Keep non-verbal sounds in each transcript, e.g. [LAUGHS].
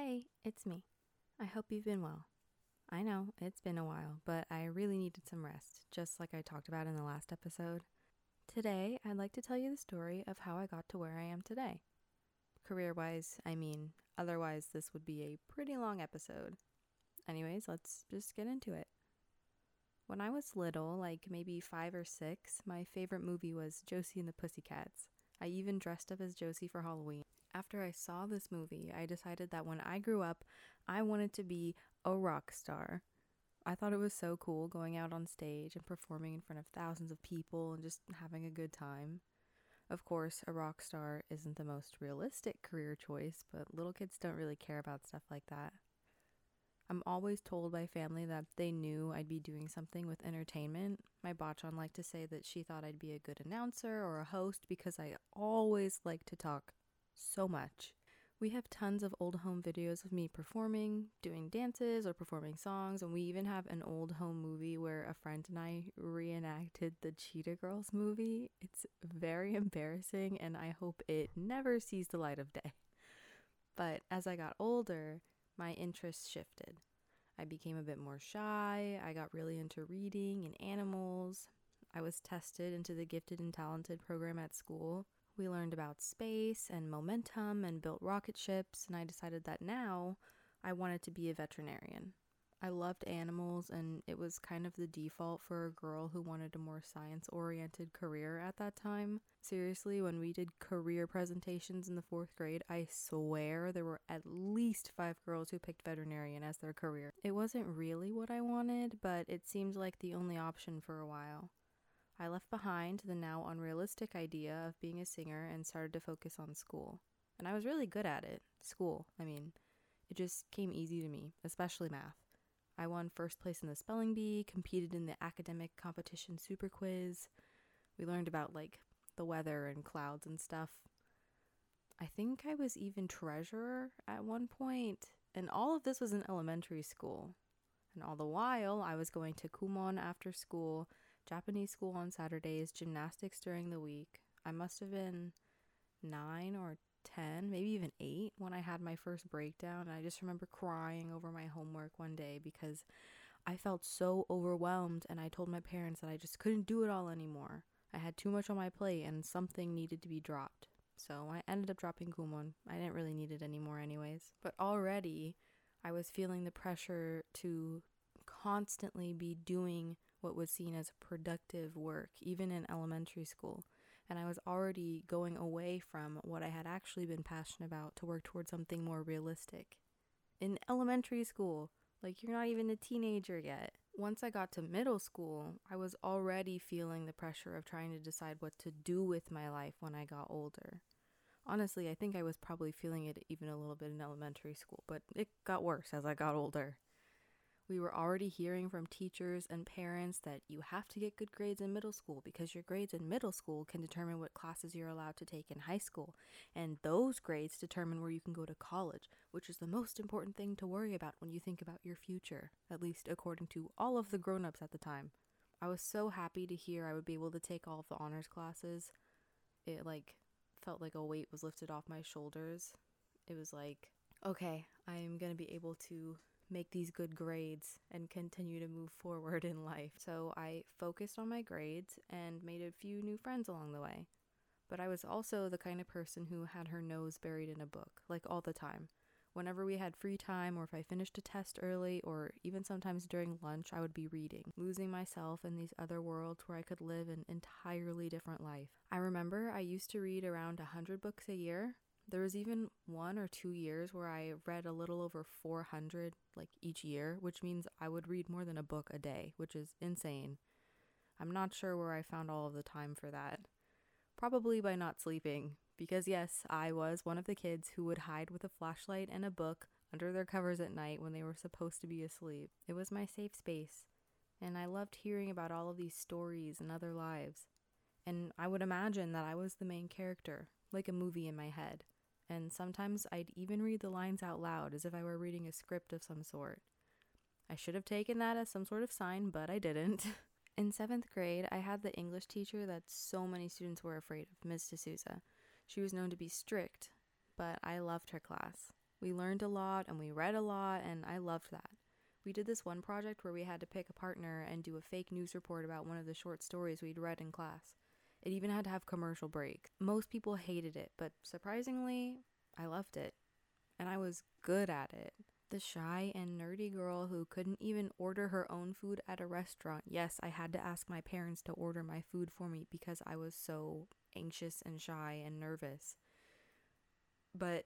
Hey, it's me. I hope you've been well. I know it's been a while, but I really needed some rest, just like I talked about in the last episode. Today, I'd like to tell you the story of how I got to where I am today. Career wise, I mean, otherwise, this would be a pretty long episode. Anyways, let's just get into it. When I was little, like maybe five or six, my favorite movie was Josie and the Pussycats. I even dressed up as Josie for Halloween. After I saw this movie, I decided that when I grew up, I wanted to be a rock star. I thought it was so cool going out on stage and performing in front of thousands of people and just having a good time. Of course, a rock star isn't the most realistic career choice, but little kids don't really care about stuff like that. I'm always told by family that they knew I'd be doing something with entertainment. My botchon liked to say that she thought I'd be a good announcer or a host because I always like to talk so much. We have tons of old home videos of me performing, doing dances, or performing songs, and we even have an old home movie where a friend and I reenacted the Cheetah Girls movie. It's very embarrassing, and I hope it never sees the light of day. But as I got older, my interests shifted. I became a bit more shy, I got really into reading and animals. I was tested into the gifted and talented program at school. We learned about space and momentum and built rocket ships, and I decided that now I wanted to be a veterinarian. I loved animals, and it was kind of the default for a girl who wanted a more science oriented career at that time. Seriously, when we did career presentations in the fourth grade, I swear there were at least five girls who picked veterinarian as their career. It wasn't really what I wanted, but it seemed like the only option for a while. I left behind the now unrealistic idea of being a singer and started to focus on school. And I was really good at it. School, I mean, it just came easy to me, especially math. I won first place in the spelling bee, competed in the academic competition super quiz. We learned about like the weather and clouds and stuff. I think I was even treasurer at one point, and all of this was in elementary school. And all the while, I was going to Kumon after school Japanese school on Saturdays, gymnastics during the week. I must have been nine or 10, maybe even eight, when I had my first breakdown. And I just remember crying over my homework one day because I felt so overwhelmed. And I told my parents that I just couldn't do it all anymore. I had too much on my plate and something needed to be dropped. So I ended up dropping Kumon. I didn't really need it anymore, anyways. But already, I was feeling the pressure to constantly be doing what was seen as productive work, even in elementary school. And I was already going away from what I had actually been passionate about to work towards something more realistic. In elementary school, like you're not even a teenager yet. Once I got to middle school, I was already feeling the pressure of trying to decide what to do with my life when I got older. Honestly, I think I was probably feeling it even a little bit in elementary school, but it got worse as I got older. We were already hearing from teachers and parents that you have to get good grades in middle school because your grades in middle school can determine what classes you're allowed to take in high school. And those grades determine where you can go to college, which is the most important thing to worry about when you think about your future, at least according to all of the grown ups at the time. I was so happy to hear I would be able to take all of the honors classes. It like felt like a weight was lifted off my shoulders. It was like, okay, I'm going to be able to make these good grades and continue to move forward in life. So I focused on my grades and made a few new friends along the way. But I was also the kind of person who had her nose buried in a book, like all the time. Whenever we had free time, or if I finished a test early, or even sometimes during lunch, I would be reading, losing myself in these other worlds where I could live an entirely different life. I remember I used to read around a 100 books a year, there was even one or two years where I read a little over 400 like each year, which means I would read more than a book a day, which is insane. I'm not sure where I found all of the time for that. Probably by not sleeping, because yes, I was one of the kids who would hide with a flashlight and a book under their covers at night when they were supposed to be asleep. It was my safe space, and I loved hearing about all of these stories and other lives. And I would imagine that I was the main character, like a movie in my head and sometimes I'd even read the lines out loud as if I were reading a script of some sort. I should have taken that as some sort of sign, but I didn't. [LAUGHS] In seventh grade, I had the English teacher that so many students were afraid of, Ms. D'Souza. She was known to be strict, but I loved her class. We learned a lot and we read a lot, and I loved that. We did this one project where we had to pick a partner and do a fake news report about one of the short stories we'd read in class. It even had to have commercial breaks. Most people hated it, but surprisingly, I loved it. And I was good at it. The shy and nerdy girl who couldn't even order her own food at a restaurant. Yes, I had to ask my parents to order my food for me because I was so anxious and shy and nervous. But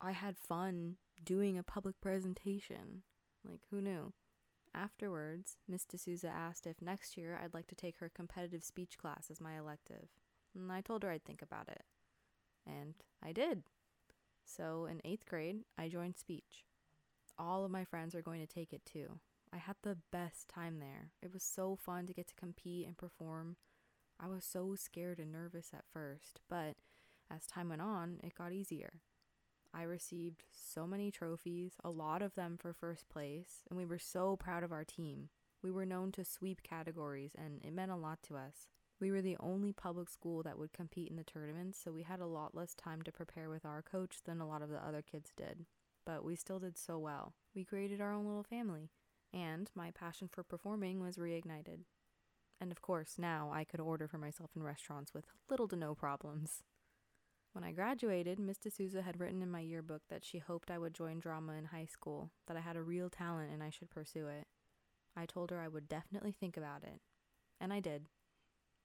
I had fun doing a public presentation. Like, who knew? Afterwards, Miss D'Souza asked if next year I'd like to take her competitive speech class as my elective. And I told her I'd think about it. And I did. So in eighth grade, I joined speech. All of my friends are going to take it too. I had the best time there. It was so fun to get to compete and perform. I was so scared and nervous at first, but as time went on, it got easier. I received so many trophies, a lot of them for first place, and we were so proud of our team. We were known to sweep categories, and it meant a lot to us. We were the only public school that would compete in the tournaments, so we had a lot less time to prepare with our coach than a lot of the other kids did. But we still did so well. We created our own little family, and my passion for performing was reignited. And of course, now I could order for myself in restaurants with little to no problems. When I graduated, Miss D'Souza had written in my yearbook that she hoped I would join drama in high school, that I had a real talent and I should pursue it. I told her I would definitely think about it. And I did.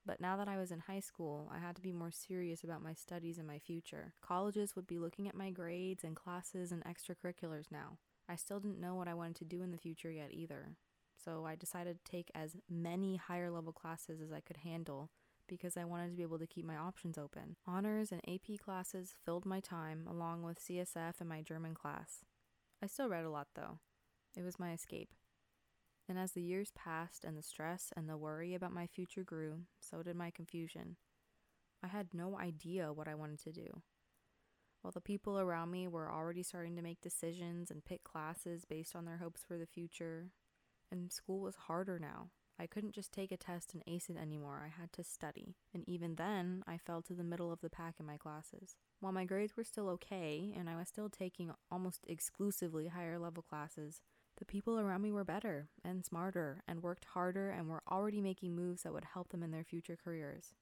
But now that I was in high school, I had to be more serious about my studies and my future. Colleges would be looking at my grades and classes and extracurriculars now. I still didn't know what I wanted to do in the future yet either. So I decided to take as many higher level classes as I could handle because I wanted to be able to keep my options open. Honors and AP classes filled my time, along with CSF and my German class. I still read a lot, though. It was my escape. And as the years passed and the stress and the worry about my future grew, so did my confusion. I had no idea what I wanted to do. While the people around me were already starting to make decisions and pick classes based on their hopes for the future, and school was harder now. I couldn't just take a test and ace it anymore. I had to study. And even then, I fell to the middle of the pack in my classes. While my grades were still okay, and I was still taking almost exclusively higher level classes, the people around me were better and smarter and worked harder and were already making moves that would help them in their future careers.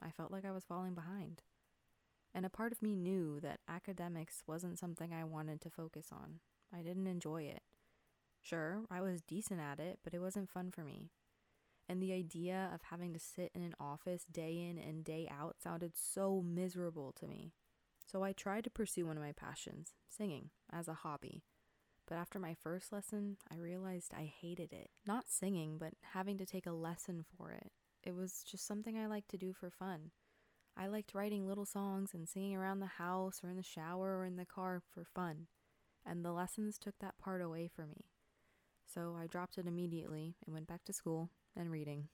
I felt like I was falling behind. And a part of me knew that academics wasn't something I wanted to focus on. I didn't enjoy it. Sure, I was decent at it, but it wasn't fun for me and the idea of having to sit in an office day in and day out sounded so miserable to me. So I tried to pursue one of my passions, singing, as a hobby. But after my first lesson, I realized I hated it. Not singing, but having to take a lesson for it. It was just something I liked to do for fun. I liked writing little songs and singing around the house or in the shower or in the car for fun. And the lessons took that part away from me. So I dropped it immediately and went back to school and reading.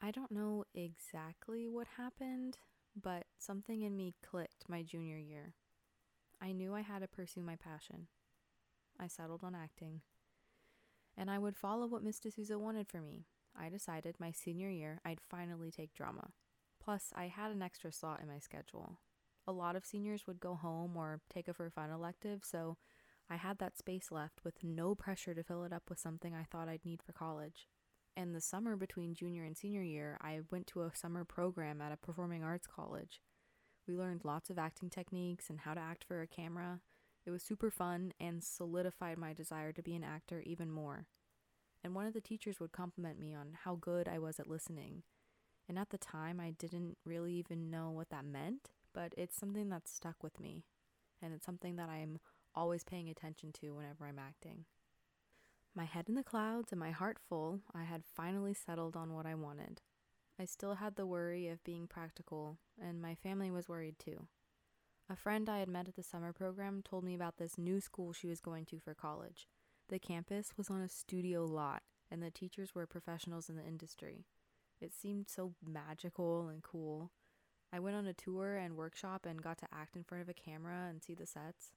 I don't know exactly what happened, but something in me clicked my junior year. I knew I had to pursue my passion. I settled on acting. And I would follow what Miss D'Souza wanted for me. I decided my senior year I'd finally take drama. Plus, I had an extra slot in my schedule. A lot of seniors would go home or take a for fun elective, so I had that space left with no pressure to fill it up with something I thought I'd need for college. In the summer between junior and senior year, I went to a summer program at a performing arts college. We learned lots of acting techniques and how to act for a camera. It was super fun and solidified my desire to be an actor even more. And one of the teachers would compliment me on how good I was at listening. And at the time, I didn't really even know what that meant, but it's something that stuck with me. And it's something that I'm always paying attention to whenever I'm acting. My head in the clouds and my heart full, I had finally settled on what I wanted. I still had the worry of being practical, and my family was worried too. A friend I had met at the summer program told me about this new school she was going to for college. The campus was on a studio lot, and the teachers were professionals in the industry. It seemed so magical and cool. I went on a tour and workshop and got to act in front of a camera and see the sets.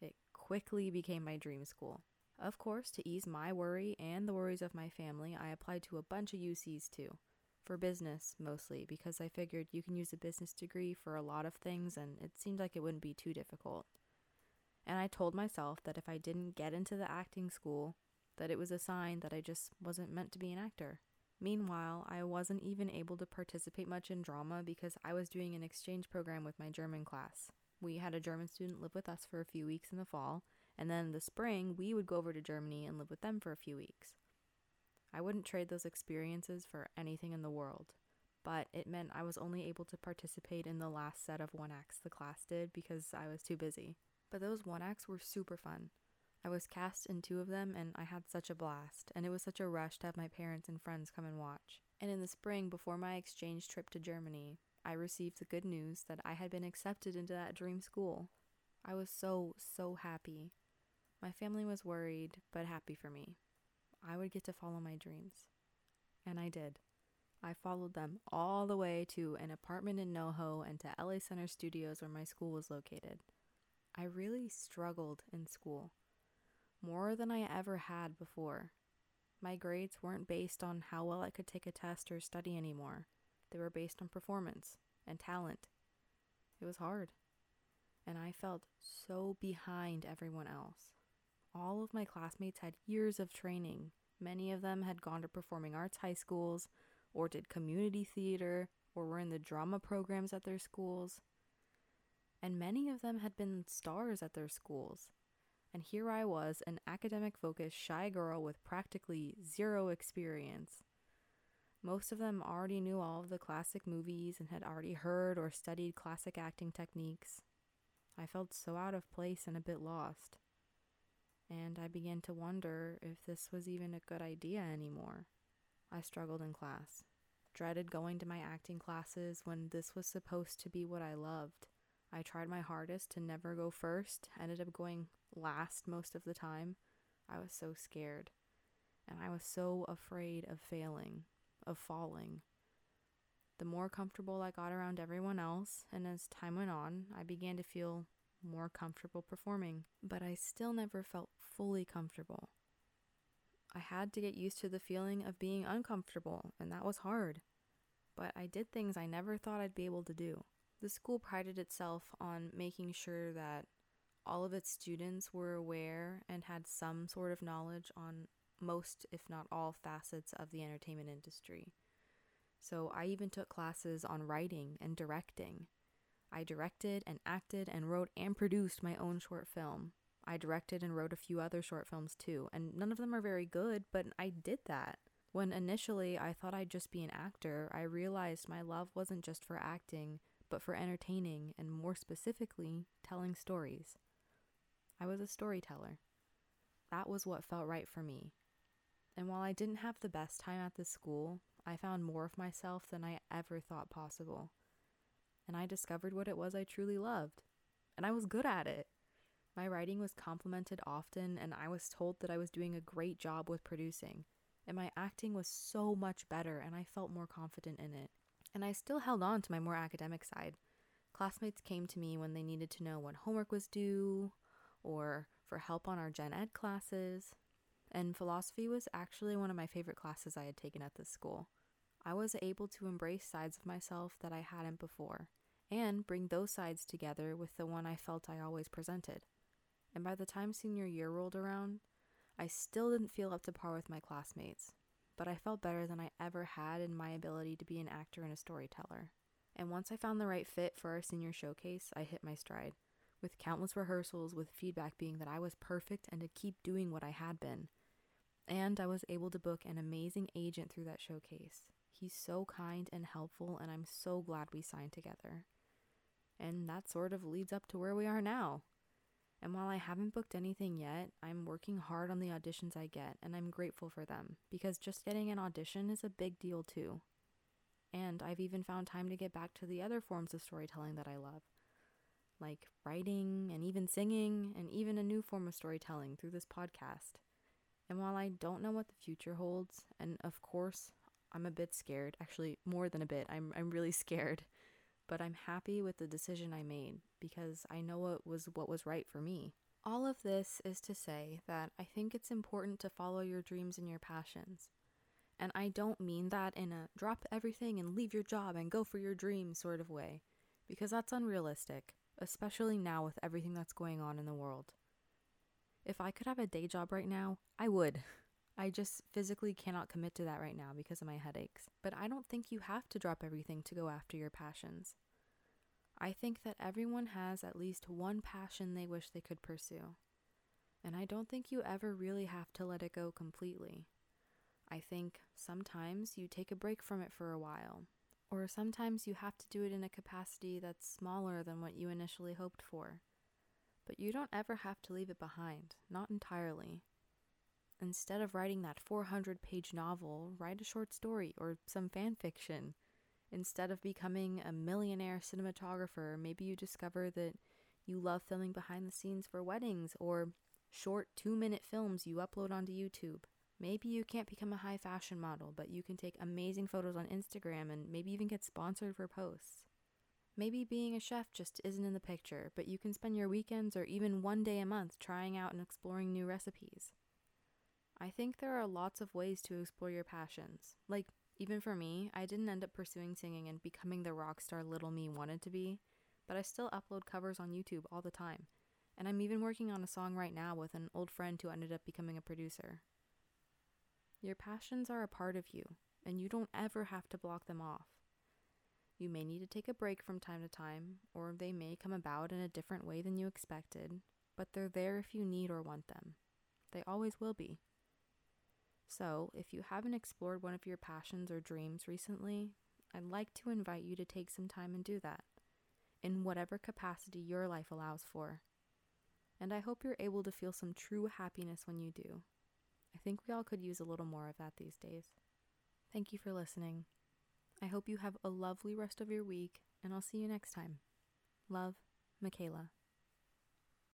It quickly became my dream school. Of course, to ease my worry and the worries of my family, I applied to a bunch of UCs too. For business, mostly, because I figured you can use a business degree for a lot of things and it seemed like it wouldn't be too difficult. And I told myself that if I didn't get into the acting school, that it was a sign that I just wasn't meant to be an actor. Meanwhile, I wasn't even able to participate much in drama because I was doing an exchange program with my German class. We had a German student live with us for a few weeks in the fall, and then in the spring, we would go over to Germany and live with them for a few weeks. I wouldn't trade those experiences for anything in the world, but it meant I was only able to participate in the last set of one acts the class did because I was too busy. But those one acts were super fun. I was cast in two of them and I had such a blast, and it was such a rush to have my parents and friends come and watch. And in the spring, before my exchange trip to Germany, I received the good news that I had been accepted into that dream school. I was so, so happy. My family was worried, but happy for me. I would get to follow my dreams. And I did. I followed them all the way to an apartment in NoHo and to LA Center Studios where my school was located. I really struggled in school more than I ever had before. My grades weren't based on how well I could take a test or study anymore, they were based on performance and talent. It was hard, and I felt so behind everyone else. All of my classmates had years of training. Many of them had gone to performing arts high schools, or did community theater, or were in the drama programs at their schools. And many of them had been stars at their schools and here I was, an academic focused shy girl with practically zero experience. Most of them already knew all of the classic movies and had already heard or studied classic acting techniques. I felt so out of place and a bit lost. And I began to wonder if this was even a good idea anymore. I struggled in class, dreaded going to my acting classes when this was supposed to be what I loved. I tried my hardest to never go first, ended up going last most of the time. I was so scared. And I was so afraid of failing, of falling. The more comfortable I got around everyone else, and as time went on, I began to feel more comfortable performing, but I still never felt fully comfortable. I had to get used to the feeling of being uncomfortable, and that was hard. But I did things I never thought I'd be able to do. The school prided itself on making sure that all of its students were aware and had some sort of knowledge on most, if not all, facets of the entertainment industry. So I even took classes on writing and directing. I directed and acted and wrote and produced my own short film. I directed and wrote a few other short films too, and none of them are very good, but I did that. When initially I thought I'd just be an actor, I realized my love wasn't just for acting, but for entertaining and more specifically, telling stories. I was a storyteller. That was what felt right for me. And while I didn't have the best time at the school, I found more of myself than I ever thought possible. And I discovered what it was I truly loved. And I was good at it. My writing was complimented often, and I was told that I was doing a great job with producing. And my acting was so much better, and I felt more confident in it. And I still held on to my more academic side. Classmates came to me when they needed to know when homework was due, or for help on our gen ed classes. And philosophy was actually one of my favorite classes I had taken at this school. I was able to embrace sides of myself that I hadn't before and bring those sides together with the one I felt I always presented. And by the time senior year rolled around, I still didn't feel up to par with my classmates, but I felt better than I ever had in my ability to be an actor and a storyteller. And once I found the right fit for our senior showcase, I hit my stride with countless rehearsals, with feedback being that I was perfect and to keep doing what I had been. And I was able to book an amazing agent through that showcase. He's so kind and helpful, and I'm so glad we signed together. And that sort of leads up to where we are now. And while I haven't booked anything yet, I'm working hard on the auditions I get, and I'm grateful for them because just getting an audition is a big deal too. And I've even found time to get back to the other forms of storytelling that I love like writing and even singing, and even a new form of storytelling through this podcast. And while I don't know what the future holds, and of course, I'm a bit scared, actually, more than a bit, I'm, I'm really [LAUGHS] scared, but I'm happy with the decision I made because I know it was what was right for me. All of this is to say that I think it's important to follow your dreams and your passions. And I don't mean that in a drop everything and leave your job and go for your dream sort of way, because that's unrealistic. especially now with everything that's going on in the world. If I could have a day job right now, I would. [LAUGHS] I just physically cannot commit to that right now because of my headaches. But I don't think you have to drop everything to go after your passions. I think that everyone has at least one passion they wish they could pursue. And I don't think you ever really have to let it go completely. I think sometimes you take a break from it for a while, or sometimes you have to do it in a capacity that's smaller than what you initially hoped for. But you don't ever have to leave it behind, not entirely. Instead of writing that 400 page novel, write a short story or some fan fiction. Instead of becoming a millionaire cinematographer, maybe you discover that you love filming behind the scenes for weddings or short two minute films you upload onto YouTube. Maybe you can't become a high fashion model, but you can take amazing photos on Instagram and maybe even get sponsored for posts. Maybe being a chef just isn't in the picture, but you can spend your weekends or even one day a month trying out and exploring new recipes. I think there are lots of ways to explore your passions. Like, even for me, I didn't end up pursuing singing and becoming the rock star little me wanted to be, but I still upload covers on YouTube all the time. And I'm even working on a song right now with an old friend who ended up becoming a producer. Your passions are a part of you, and you don't ever have to block them off. You may need to take a break from time to time, or they may come about in a different way than you expected, but they're there if you need or want them. They always will be. So, if you haven't explored one of your passions or dreams recently, I'd like to invite you to take some time and do that, in whatever capacity your life allows for. And I hope you're able to feel some true happiness when you do. I think we all could use a little more of that these days. Thank you for listening. I hope you have a lovely rest of your week, and I'll see you next time. Love, Michaela.